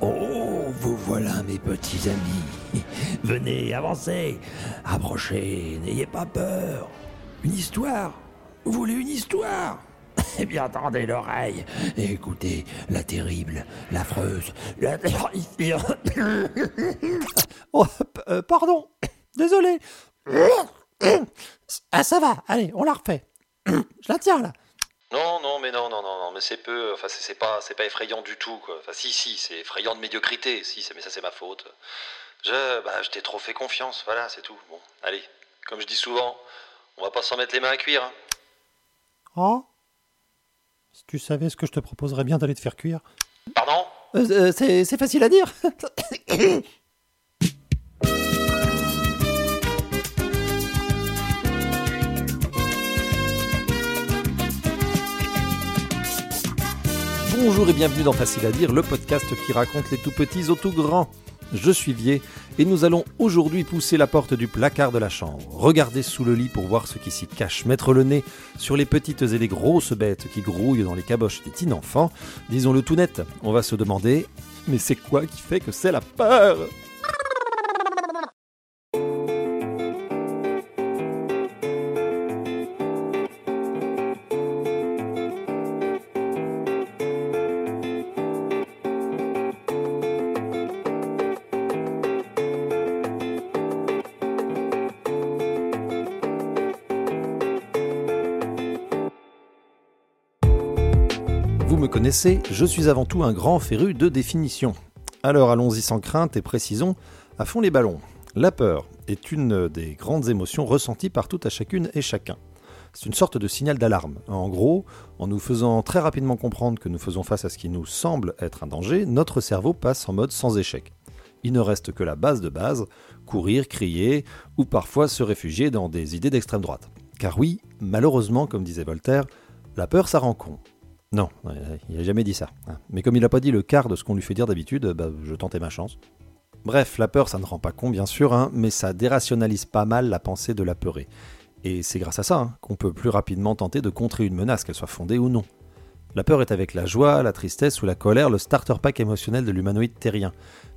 Oh, vous voilà mes petits amis. Venez, avancez. Approchez, n'ayez pas peur. Une histoire Vous voulez une histoire? Eh bien, tendez l'oreille écoutez la terrible, l'affreuse, la. Oh, euh, pardon, désolé. Ah, ça va, allez, on la refait. Je la tiens là. Non, non, mais non, non, non, non, mais c'est peu, enfin, c'est pas, c'est pas effrayant du tout, quoi. Enfin, si, si, c'est effrayant de médiocrité, si, mais ça, c'est ma faute. Je, bah, je t'ai trop fait confiance, voilà, c'est tout. Bon, allez, comme je dis souvent, on va pas s'en mettre les mains à cuire. hein. Oh Si tu savais ce que je te proposerais bien d'aller te faire cuire. Pardon? Euh, euh, c'est c'est facile à dire. Bonjour et bienvenue dans Facile à dire, le podcast qui raconte les tout petits aux tout grands. Je suis Vier et nous allons aujourd'hui pousser la porte du placard de la chambre, regarder sous le lit pour voir ce qui s'y cache, mettre le nez sur les petites et les grosses bêtes qui grouillent dans les caboches des petits enfants. Disons-le tout net, on va se demander mais c'est quoi qui fait que c'est la peur? Je suis avant tout un grand féru de définition. Alors allons-y sans crainte et précisons à fond les ballons. La peur est une des grandes émotions ressenties par tout à chacune et chacun. C'est une sorte de signal d'alarme. En gros, en nous faisant très rapidement comprendre que nous faisons face à ce qui nous semble être un danger, notre cerveau passe en mode sans échec. Il ne reste que la base de base, courir, crier, ou parfois se réfugier dans des idées d'extrême droite. Car oui, malheureusement, comme disait Voltaire, la peur ça rend con. Non, ouais, il n'a jamais dit ça. Mais comme il n'a pas dit le quart de ce qu'on lui fait dire d'habitude, bah, je tentais ma chance. Bref, la peur, ça ne rend pas con, bien sûr, hein, mais ça dérationalise pas mal la pensée de l'apeuré. Et c'est grâce à ça hein, qu'on peut plus rapidement tenter de contrer une menace, qu'elle soit fondée ou non. La peur est avec la joie, la tristesse ou la colère le starter pack émotionnel de l'humanoïde terrien.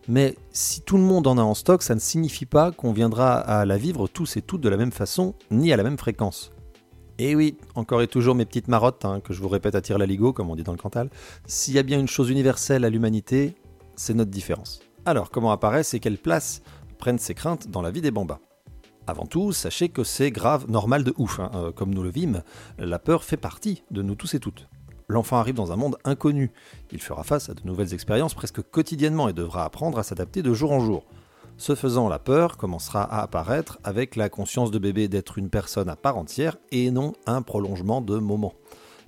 Mais si tout le monde en a en stock, ça ne signifie pas qu'on viendra à la vivre tous et toutes de la même façon, ni à la même fréquence. Et oui, encore et toujours mes petites marottes, hein, que je vous répète à tire l'aligot, comme on dit dans le Cantal. S'il y a bien une chose universelle à l'humanité, c'est notre différence. Alors, comment apparaissent et quelle place prennent ces craintes dans la vie des bambins Avant tout, sachez que c'est grave, normal de ouf. hein. Euh, comme nous le vîmes, la peur fait partie de nous tous et toutes. L'enfant arrive dans un monde inconnu. Il fera face à de nouvelles expériences presque quotidiennement et devra apprendre à s'adapter de jour en jour. Ce faisant, la peur commencera à apparaître avec la conscience de bébé d'être une personne à part entière et non un prolongement de moment.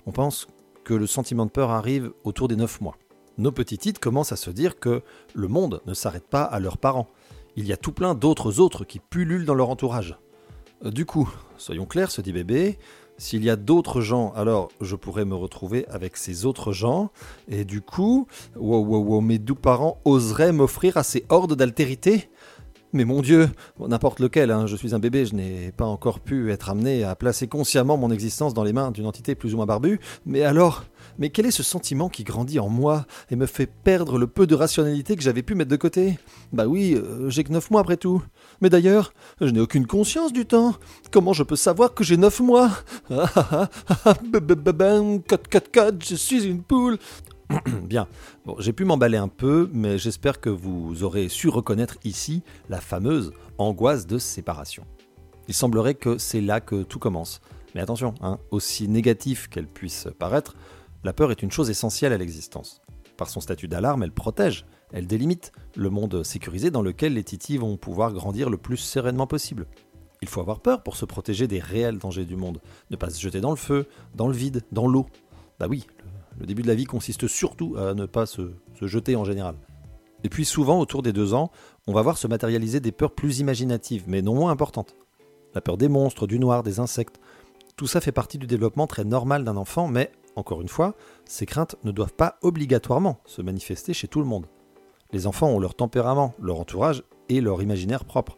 On pense que le sentiment de peur arrive autour des 9 mois. Nos petits titres commencent à se dire que le monde ne s'arrête pas à leurs parents. Il y a tout plein d'autres autres qui pullulent dans leur entourage. Euh, Du coup, soyons clairs, se dit bébé, s'il y a d'autres gens, alors je pourrais me retrouver avec ces autres gens, et du coup, wow, wow, wow, mes doux parents oseraient m'offrir à ces hordes d'altérité. Mais mon Dieu, n'importe lequel, hein, je suis un bébé, je n'ai pas encore pu être amené à placer consciemment mon existence dans les mains d'une entité plus ou moins barbue, mais alors, mais quel est ce sentiment qui grandit en moi et me fait perdre le peu de rationalité que j'avais pu mettre de côté? Bah oui, euh, j'ai que 9 mois après tout. Mais d'ailleurs, je n'ai aucune conscience du temps. Comment je peux savoir que j'ai 9 mois? Ah ah ah ah ah, cote cote, je suis une poule Bien. Bon, j'ai pu m'emballer un peu, mais j'espère que vous aurez su reconnaître ici la fameuse angoisse de séparation. Il semblerait que c'est là que tout commence. Mais attention, hein, aussi négatif qu'elle puisse paraître, la peur est une chose essentielle à l'existence. Par son statut d'alarme, elle protège, elle délimite le monde sécurisé dans lequel les titis vont pouvoir grandir le plus sereinement possible. Il faut avoir peur pour se protéger des réels dangers du monde, ne pas se jeter dans le feu, dans le vide, dans l'eau. Bah oui, le- début de la vie consiste surtout à ne pas se, se jeter en général. Et puis souvent, autour des deux ans, on va voir se matérialiser des peurs plus imaginatives, mais non moins importantes. La peur des monstres, du noir, des insectes. Tout ça fait partie du développement très normal d'un enfant, mais, encore une fois, ces craintes ne doivent pas obligatoirement se manifester chez tout le monde. Les enfants ont leur tempérament, leur entourage et leur imaginaire propre.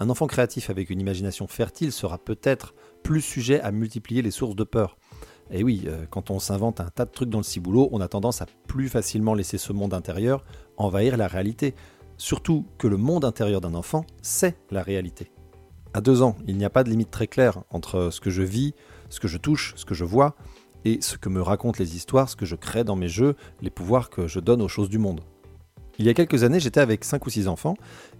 Un enfant créatif avec une imagination fertile sera peut-être plus sujet à multiplier les sources de peur. Et oui, euh, quand on s'invente un tas de trucs dans le ciboulot, on a tendance à plus facilement laisser ce monde intérieur envahir la réalité. Surtout que le monde intérieur d'un enfant, c'est la réalité. À deux ans, il n'y a pas de limite très claire entre ce que je vis, ce que je touche, ce que je vois, et ce que me racontent les histoires, ce que je crée dans mes jeux, les pouvoirs que je donne aux choses du monde. Il y a quelques années, j'étais avec cinq ou six enfants,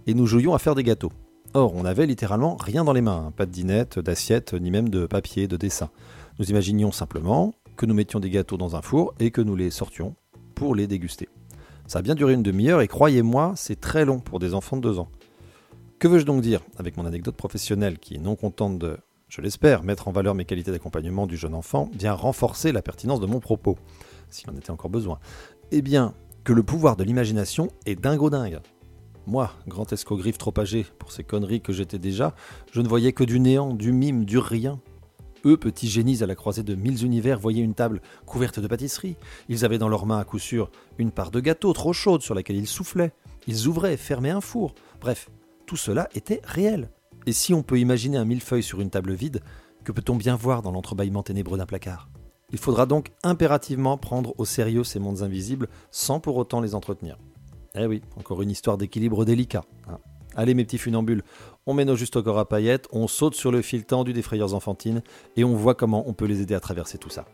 et nous jouions à faire des gâteaux. Or, on n'avait littéralement rien dans les mains, hein. pas de dinette, d'assiette, ni même de papier, de dessin. Nous imaginions simplement que nous mettions des gâteaux dans un four et que nous les sortions pour les déguster. Ça a bien duré une demi-heure et croyez-moi, c'est très long pour des enfants de 2 ans. Que veux-je donc dire avec mon anecdote professionnelle qui est non contente de, je l'espère, mettre en valeur mes qualités d'accompagnement du jeune enfant, vient renforcer la pertinence de mon propos, s'il en était encore besoin? Eh bien, que le pouvoir de l'imagination est dingo dingue. Moi, grand escogriffe trop âgé pour ces conneries que j'étais déjà, je ne voyais que du néant, du mime, du rien, eux, petits génies à la croisée de mille univers, voyaient une table couverte de pâtisserie. Ils avaient dans leurs mains à coup sûr une part de gâteau trop chaude sur laquelle ils soufflaient. Ils ouvraient et fermaient un four. Bref, tout cela était réel. Et si on peut imaginer un millefeuille sur une table vide, que peut-on bien voir dans l'entrebâillement ténébreux d'un placard? Il faudra donc impérativement prendre au sérieux ces mondes invisibles sans pour autant les entretenir. Eh oui, encore une histoire d'équilibre délicat. Hein. Allez mes petits funambules, on met nos juste au corps à paillettes, on saute sur le fil tendu des frayeurs enfantines et on voit comment on peut les aider à traverser tout ça.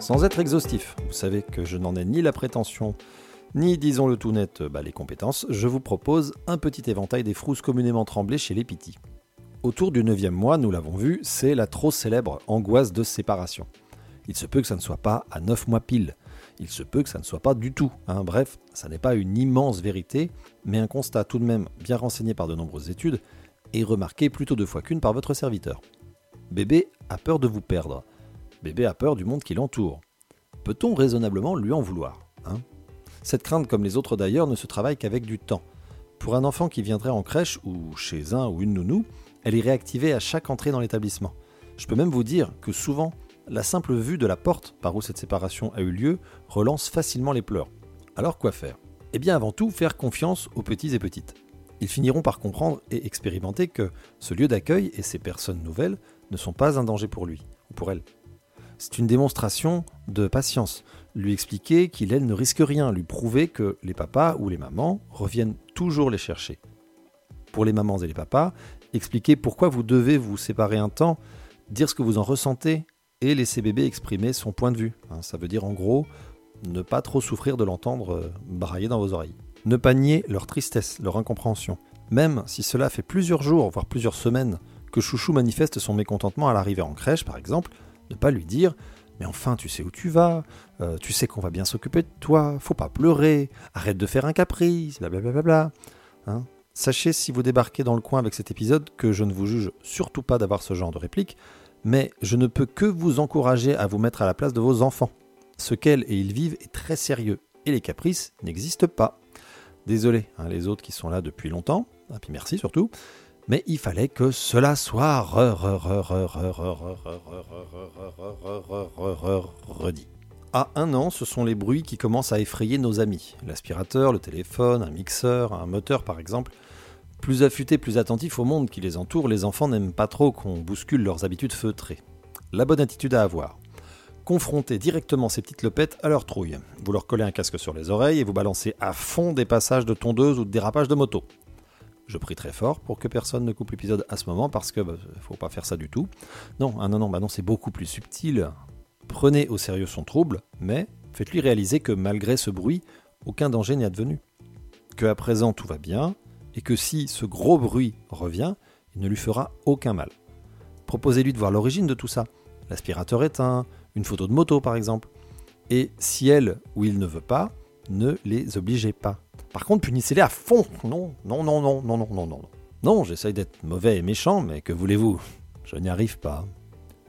Sans être exhaustif, vous savez que je n'en ai ni la prétention, ni disons-le tout net, bah, les compétences, je vous propose un petit éventail des frousses communément tremblées chez les pitis. Autour du 9 mois, nous l'avons vu, c'est la trop célèbre angoisse de séparation. Il se peut que ça ne soit pas à 9 mois pile. Il se peut que ça ne soit pas du tout. Hein. Bref, ça n'est pas une immense vérité, mais un constat tout de même bien renseigné par de nombreuses études et remarqué plutôt deux fois qu'une par votre serviteur. Bébé a peur de vous perdre. Bébé a peur du monde qui l'entoure. Peut-on raisonnablement lui en vouloir hein? Cette crainte, comme les autres d'ailleurs, ne se travaille qu'avec du temps. Pour un enfant qui viendrait en crèche ou chez un ou une nounou, elle est réactivée à chaque entrée dans l'établissement. Je peux même vous dire que souvent, la simple vue de la porte par où cette séparation a eu lieu relance facilement les pleurs. Alors quoi faire? Eh bien avant tout, faire confiance aux petits et petites. Ils finiront par comprendre et expérimenter que ce lieu d'accueil et ces personnes nouvelles ne sont pas un danger pour lui ou pour elle. C'est une démonstration de patience. Lui expliquer qu'il, elle, ne risque rien, lui prouver que les papas ou les mamans reviennent toujours les chercher. Pour les mamans et les papas, expliquer pourquoi vous devez vous séparer un temps, dire ce que vous en ressentez et laisser bébé exprimer son point de vue. Hein, ça veut dire en gros ne pas trop souffrir de l'entendre euh, brailler dans vos oreilles. Ne pas nier leur tristesse, leur incompréhension. Même si cela fait plusieurs jours, voire plusieurs semaines, que Chouchou manifeste son mécontentement à l'arrivée en crèche, par exemple, ne pas lui dire Mais enfin, tu sais où tu vas, euh, tu sais qu'on va bien s'occuper de toi, faut pas pleurer, arrête de faire un caprice, blablabla. Bla hein Sachez, si vous débarquez dans le coin avec cet épisode, que je ne vous juge surtout pas d'avoir ce genre de réplique, mais je ne peux que vous encourager à vous mettre à la place de vos enfants. Ce qu'elles et ils vivent est très sérieux, et les caprices n'existent pas. Désolé, les autres qui sont là depuis longtemps, et puis merci surtout, mais il fallait que cela soit redit. À un an, ce sont les bruits qui commencent à effrayer nos amis. L'aspirateur, le téléphone, un mixeur, un moteur par exemple. Plus affûtés, plus attentifs au monde qui les entoure, les enfants n'aiment pas trop qu'on bouscule leurs habitudes feutrées. La bonne attitude à avoir. Confronter directement ces petites lopettes à leur trouille. Vous leur collez un casque sur les oreilles et vous balancez à fond des passages de tondeuse ou de dérapage de moto. Je prie très fort pour que personne ne coupe l'épisode à ce moment parce que bah, faut pas faire ça du tout. Non, ah non, non, bah non, c'est beaucoup plus subtil. Prenez au sérieux son trouble, mais faites-lui réaliser que malgré ce bruit, aucun danger n'est advenu. Que à présent tout va bien, et que si ce gros bruit revient, il ne lui fera aucun mal. Proposez-lui de voir l'origine de tout ça. L'aspirateur éteint, une photo de moto par exemple. Et si elle ou il ne veut pas, ne les obligez pas. Par contre, punissez-les à fond. Non, non, non, non, non, non, non, non. Non, j'essaye d'être mauvais et méchant, mais que voulez-vous? Je n'y arrive pas.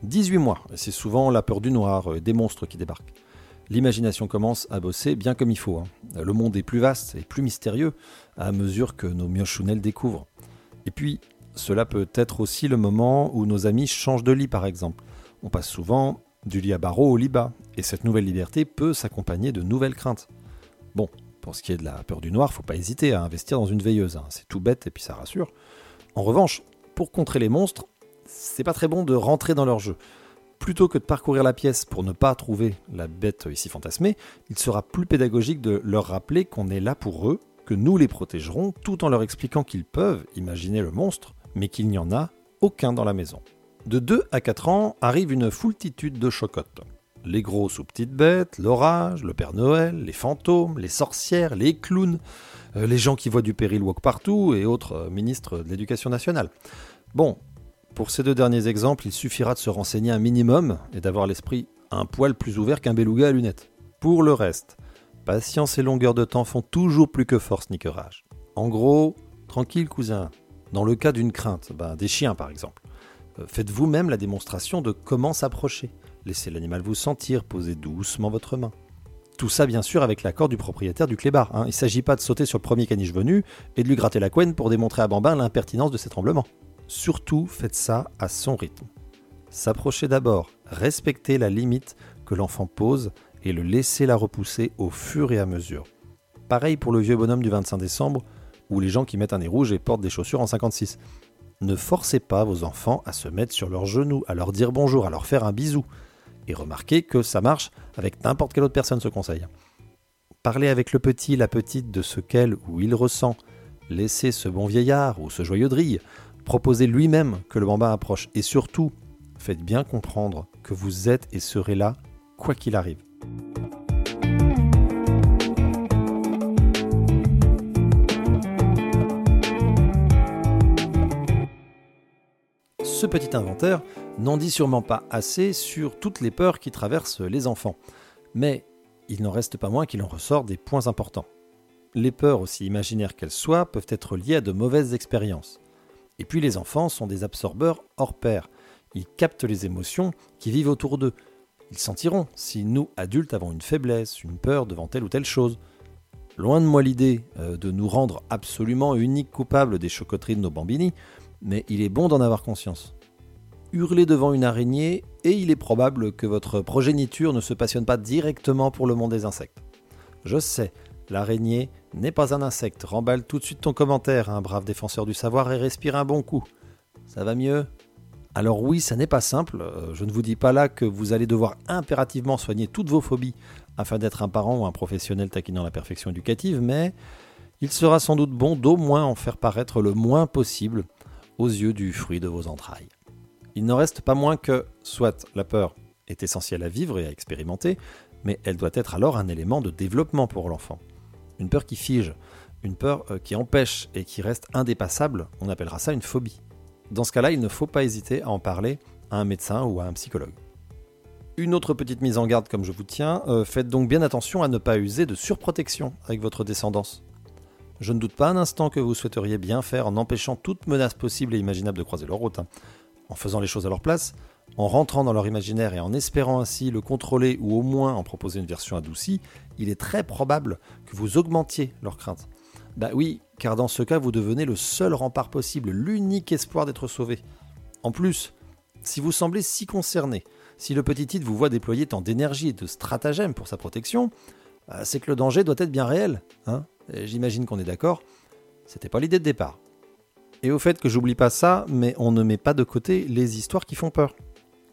18 mois, c'est souvent la peur du noir, des monstres qui débarquent l'imagination commence à bosser bien comme il faut. Hein. Le monde est plus vaste et plus mystérieux à mesure que nos miochounelles découvrent. Et puis, cela peut être aussi le moment où nos amis changent de lit, par exemple. On passe souvent du lit à barreaux au lit bas, et cette nouvelle liberté peut s'accompagner de nouvelles craintes. Bon, pour ce qui est de la peur du noir, faut pas hésiter à investir dans une veilleuse, hein. c'est tout bête et puis ça rassure. En revanche, pour contrer les monstres, c'est pas très bon de rentrer dans leur jeu. Plutôt que de parcourir la pièce pour ne pas trouver la bête ici fantasmée, il sera plus pédagogique de leur rappeler qu'on est là pour eux, que nous les protégerons, tout en leur expliquant qu'ils peuvent imaginer le monstre, mais qu'il n'y en a aucun dans la maison. De 2 à 4 ans arrive une foultitude de chocottes. Les grosses ou petites bêtes, l'orage, le Père Noël, les fantômes, les sorcières, les clowns, euh, les gens qui voient du péril walk partout et autres euh, ministres de l'Éducation nationale. Bon, pour ces deux derniers exemples, il suffira de se renseigner un minimum et d'avoir l'esprit un poil plus ouvert qu'un beluga à lunettes. Pour le reste, patience et longueur de temps font toujours plus que force niquerage. En gros, tranquille cousin, dans le cas d'une crainte, ben, des chiens par exemple, euh, faites vous-même la démonstration de comment s'approcher. Laissez l'animal vous sentir, posez doucement votre main. Tout ça, bien sûr, avec l'accord du propriétaire du clébard. Hein. Il ne s'agit pas de sauter sur le premier caniche venu et de lui gratter la couenne pour démontrer à Bambin l'impertinence de ses tremblements. Surtout, faites ça à son rythme. S'approcher d'abord, respecter la limite que l'enfant pose et le laisser la repousser au fur et à mesure. Pareil pour le vieux bonhomme du 25 décembre ou les gens qui mettent un nez rouge et portent des chaussures en 56. Ne forcez pas vos enfants à se mettre sur leurs genoux, à leur dire bonjour, à leur faire un bisou. Et remarquez que ça marche avec n'importe quelle autre personne ce conseil. Parlez avec le petit, la petite de ce qu'elle ou il ressent. Laissez ce bon vieillard ou ce joyeux drille Proposez lui-même que le bambin approche et surtout, faites bien comprendre que vous êtes et serez là quoi qu'il arrive. Ce petit inventaire n'en dit sûrement pas assez sur toutes les peurs qui traversent les enfants, mais il n'en reste pas moins qu'il en ressort des points importants. Les peurs, aussi imaginaires qu'elles soient, peuvent être liées à de mauvaises expériences. Et puis les enfants sont des absorbeurs hors pair. Ils captent les émotions qui vivent autour d'eux. Ils sentiront si nous, adultes, avons une faiblesse, une peur devant telle ou telle chose. Loin de moi l'idée euh, de nous rendre absolument uniques coupables des chocoteries de nos bambini, mais il est bon d'en avoir conscience. Hurlez devant une araignée et il est probable que votre progéniture ne se passionne pas directement pour le monde des insectes. Je sais, L'araignée n'est pas un insecte. Remballe tout de suite ton commentaire, un brave défenseur du savoir, et respire un bon coup. Ça va mieux? Alors oui, ça n'est pas simple. Euh, je ne vous dis pas là que vous allez devoir impérativement soigner toutes vos phobies afin d'être un parent ou un professionnel taquinant la perfection éducative, mais il sera sans doute bon d'au moins en faire paraître le moins possible aux yeux du fruit de vos entrailles. Il n'en reste pas moins que, soit la peur est essentielle à vivre et à expérimenter, mais elle doit être alors un élément de développement pour l'enfant une peur qui fige, une peur euh, qui empêche et qui reste indépassable, on appellera ça une phobie. Dans ce cas-là, il ne faut pas hésiter à en parler à un médecin ou à un psychologue. Une autre petite mise en garde comme je vous tiens, euh, faites donc bien attention à ne pas user de surprotection avec votre descendance. Je ne doute pas un instant que vous souhaiteriez bien faire en empêchant toute menace possible et imaginable de croiser leur route. Hein. En faisant les choses à leur place, en rentrant dans leur imaginaire et en espérant ainsi le contrôler ou au moins en proposer une version adoucie, il est très probable que vous augmentiez leur crainte. Bah oui, car dans ce cas, vous devenez le seul rempart possible, l'unique espoir d'être sauvé. En plus, si vous semblez si concerné, si le petit Tite vous voit déployer tant d'énergie et de stratagèmes pour sa protection, bah, c'est que le danger doit être bien réel. Hein J'imagine qu'on est d'accord. C'était pas l'idée de départ. Et au fait que j'oublie pas ça, mais on ne met pas de côté les histoires qui font peur.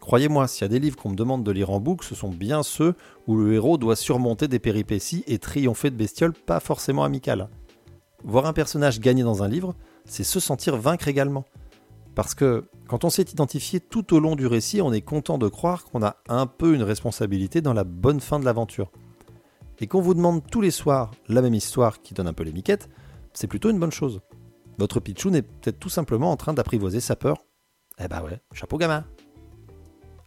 Croyez-moi, s'il y a des livres qu'on me demande de lire en boucle, ce sont bien ceux où le héros doit surmonter des péripéties et triompher de bestioles pas forcément amicales. Voir un personnage gagner dans un livre, c'est se sentir vaincre également. Parce que quand on s'est identifié tout au long du récit, on est content de croire qu'on a un peu une responsabilité dans la bonne fin de l'aventure. Et qu'on vous demande tous les soirs la même histoire qui donne un peu les miquettes, c'est plutôt une bonne chose. Votre pitchoun est peut-être tout simplement en train d'apprivoiser sa peur. Eh bah ouais, chapeau gamin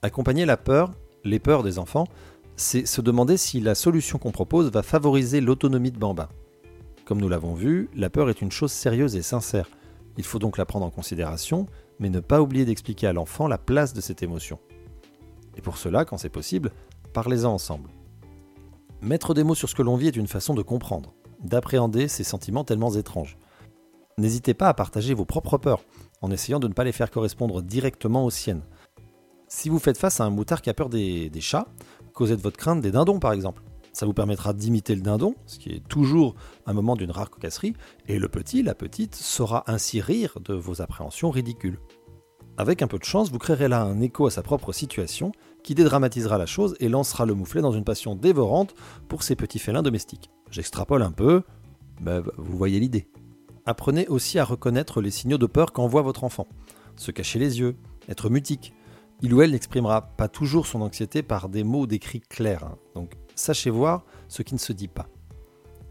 Accompagner la peur, les peurs des enfants, c'est se demander si la solution qu'on propose va favoriser l'autonomie de Bambin. Comme nous l'avons vu, la peur est une chose sérieuse et sincère. Il faut donc la prendre en considération, mais ne pas oublier d'expliquer à l'enfant la place de cette émotion. Et pour cela, quand c'est possible, parlez-en ensemble. Mettre des mots sur ce que l'on vit est une façon de comprendre, d'appréhender ces sentiments tellement étranges. N'hésitez pas à partager vos propres peurs, en essayant de ne pas les faire correspondre directement aux siennes. Si vous faites face à un moutard qui a peur des, chats, causez de votre crainte des dindons par exemple. Ça vous permettra d'imiter le dindon, ce qui est toujours un moment d'une rare cocasserie, et le petit, la petite, saura ainsi rire de vos appréhensions ridicules. Avec un peu de chance, vous créerez là un écho à sa propre situation qui dédramatisera la chose et lancera le mouflet dans une passion dévorante pour ces petits félins domestiques. J'extrapole un peu, mais vous voyez l'idée. Apprenez aussi à reconnaître les signaux de peur qu'envoie votre enfant. Se cacher les yeux, être mutique. Il ou elle n'exprimera pas toujours son anxiété par des mots ou des cris clairs. hein. Donc sachez voir ce qui ne se dit pas.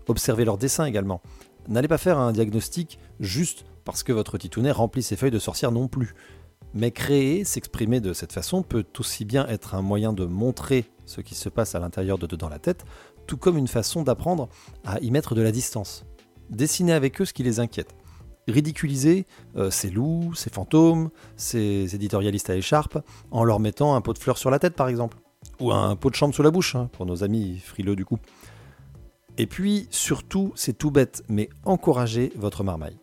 Observez leurs dessins également. N'allez pas faire un diagnostic juste parce que votre titounet remplit ses feuilles de sorcière non plus. Mais créer, s'exprimer de cette façon peut aussi bien être un moyen de montrer ce qui se passe à l'intérieur de dedans la tête, tout comme une façon d'apprendre à y mettre de la distance. Dessiner avec eux ce qui les inquiète. Ridiculiser euh, ces loups, ces fantômes, ces éditorialistes à écharpe, en leur mettant un pot de fleurs sur la tête par exemple. Ou un pot de chambre sous la bouche, hein, pour nos amis frileux du coup. Et puis, surtout, c'est tout bête, mais encouragez votre marmaille.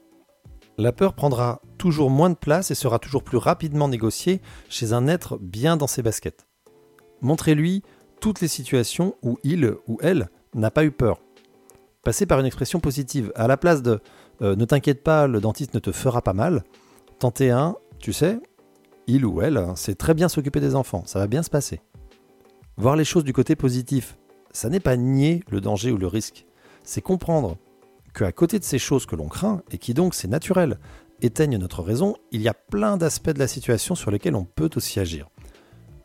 La peur prendra toujours moins de place et sera toujours plus rapidement négociée chez un être bien dans ses baskets. Montrez-lui toutes les situations où il ou elle n'a pas eu peur. Passez par une expression positive. À la place de euh, ne t'inquiète pas, le dentiste ne te fera pas mal, tentez un, tu sais, il ou elle hein, sait très bien s'occuper des enfants, ça va bien se passer. Voir les choses du côté positif, ça n'est pas nier le danger ou le risque, c'est comprendre qu'à côté de ces choses que l'on craint, et qui donc, c'est naturel, éteignent notre raison, il y a plein d'aspects de la situation sur lesquels on peut aussi agir.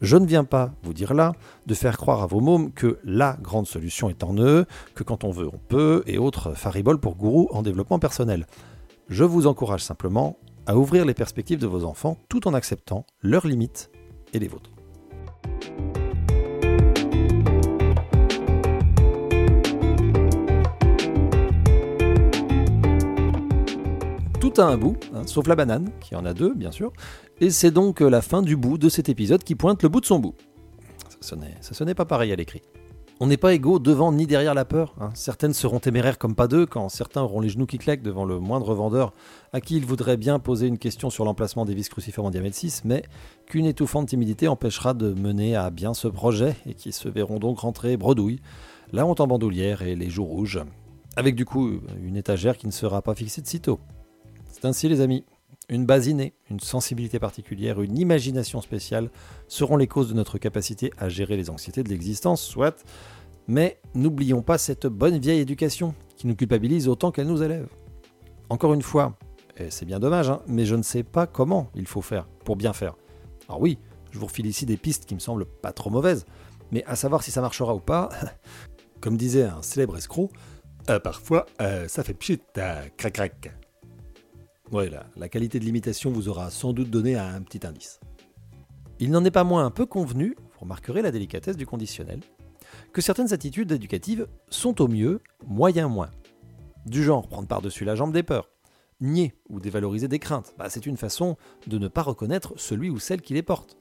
Je ne viens pas vous dire là de faire croire à vos mômes que la grande solution est en eux, que quand on veut on peut, et autres fariboles pour gourous en développement personnel. Je vous encourage simplement à ouvrir les perspectives de vos enfants tout en acceptant leurs limites et les vôtres. Un bout, hein, sauf la banane, qui en a deux, bien sûr. Et c'est donc euh, la fin du bout de cet épisode qui pointe le bout de son bout. Ça sonnait, ça sonnait pas pareil à l'écrit. On n'est pas égaux devant ni derrière la peur. hein. Certaines seront téméraires comme pas deux, quand certains auront les genoux qui claquent devant le moindre vendeur à qui il voudrait bien poser une question sur l'emplacement des vis crucifères en diamètre 6, mais qu'une étouffante timidité empêchera de mener à bien ce projet et qui se verront donc rentrer bredouille, la honte en bandoulière et les joues rouges, avec du coup une étagère qui ne sera pas fixée de sitôt. Ainsi les amis. Une base innée, une sensibilité particulière, une imagination spéciale seront les causes de notre capacité à gérer les anxiétés de l'existence, soit. Mais n'oublions pas cette bonne vieille éducation qui nous culpabilise autant qu'elle nous élève. Encore une fois, et c'est bien dommage, hein, mais je ne sais pas comment il faut faire pour bien faire. Alors oui, je vous refile ici des pistes qui me semblent pas trop mauvaises, mais à savoir si ça marchera ou pas, comme disait un célèbre escroc, euh, parfois euh, ça fait pchit, euh, crac crac. La, qualité de l'imitation vous aura sans doute donné un petit indice. Il n'en est pas moins un peu convenu, vous remarquerez la délicatesse du conditionnel, que certaines attitudes éducatives sont au mieux moyen moins. Du genre prendre par-dessus la jambe des peurs, nier ou dévaloriser des craintes, bah, c'est une façon de ne pas reconnaître celui ou celle qui les porte.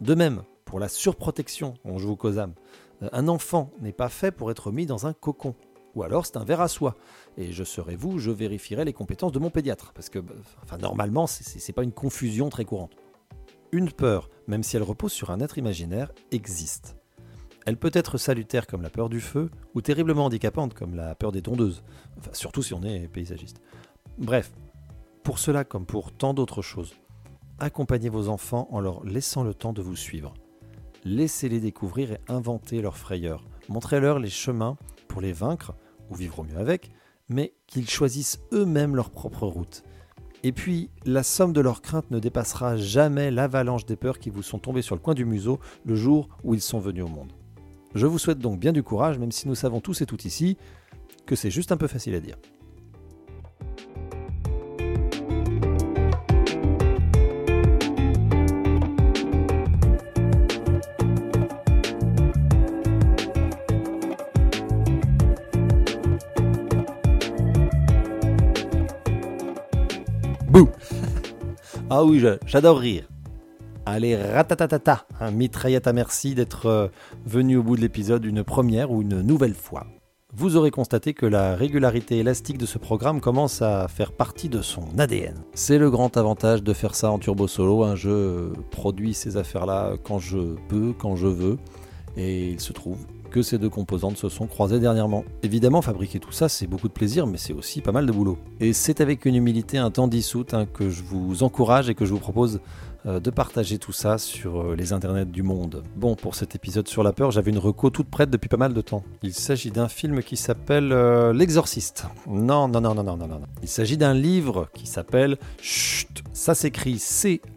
De même, pour la surprotection, on joue au COSAM, euh, un enfant n'est pas fait pour être mis dans un cocon. Ou alors c'est un verre à soie. Et je serai vous, je vérifierai les compétences de mon pédiatre. Parce que, bah, enfin, normalement, c'est c'est pas une confusion très courante. Une peur, même si elle repose sur un être imaginaire, existe. Elle peut être salutaire comme la peur du feu, ou terriblement handicapante comme la peur des tondeuses. Enfin, surtout si on est paysagiste. Bref, pour cela comme pour tant d'autres choses, accompagnez vos enfants en leur laissant le temps de vous suivre. Laissez-les découvrir et inventer leurs frayeurs. Montrez-leur les chemins pour les vaincre, ou vivre au mieux avec, mais qu'ils choisissent eux-mêmes leur propre route. Et puis, la somme de leurs craintes ne dépassera jamais l'avalanche des peurs qui vous sont tombées sur le coin du museau le jour où ils sont venus au monde. Je vous souhaite donc bien du courage, même si nous savons tous et toutes ici que c'est juste un peu facile à dire. Ah oui, je- j'adore rire. Allez, ratatatata, un mitraillette à merci d'être euh, venu au bout de l'épisode une première ou une nouvelle fois. vous aurez constaté que la régularité élastique de ce programme commence à faire partie de son ADN. C'est le grand avantage de faire ça en turbo solo, un jeu produit ces affaires-là quand je peux, quand je veux, et il se trouve que ces deux composantes se sont croisées dernièrement. Évidemment, fabriquer tout ça, c'est beaucoup de plaisir, mais c'est aussi pas mal de boulot. Et c'est avec une humilité un temps dissoute hein, que je vous encourage et que je vous propose euh, de partager tout ça sur euh, les internets du monde. Bon, pour cet épisode sur la peur, j'avais une reco toute prête depuis pas mal de temps. Il s'agit d'un film qui s'appelle euh, L'Exorciste. Non, non, non, non, non, non, non. Il s'agit d'un livre qui s'appelle Chut. Ça s'écrit C-H-H-H-T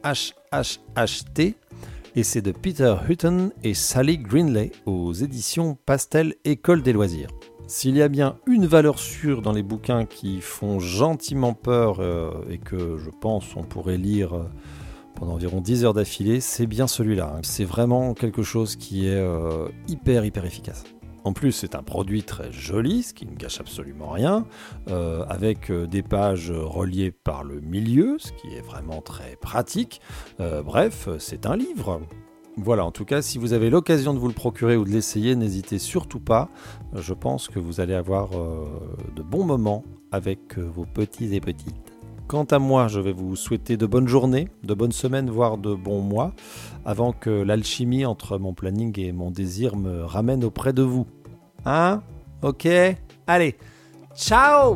et c'est de Peter Hutton et Sally Greenley aux éditions Pastel École des loisirs. S'il y a bien une valeur sûre dans les bouquins qui font gentiment peur euh, et que je pense on pourrait lire euh, pendant environ 10 heures d'affilée, c'est bien celui-là. C'est vraiment quelque chose qui est euh, hyper hyper efficace. En plus, c'est un produit très joli, ce qui ne gâche absolument rien, euh, avec euh, des pages reliées par le milieu, ce qui est vraiment très pratique. Euh, bref, c'est un livre. Voilà, en tout cas, si vous avez l'occasion de vous le procurer ou de l'essayer, n'hésitez surtout pas. Je pense que vous allez avoir de bons moments avec vos petits et petites. Quant à moi, je vais vous souhaiter de bonnes journées, de bonnes semaines, voire de bons mois, avant que l'alchimie entre mon planning et mon désir me ramène auprès de vous. Hein? Ok? Allez, ciao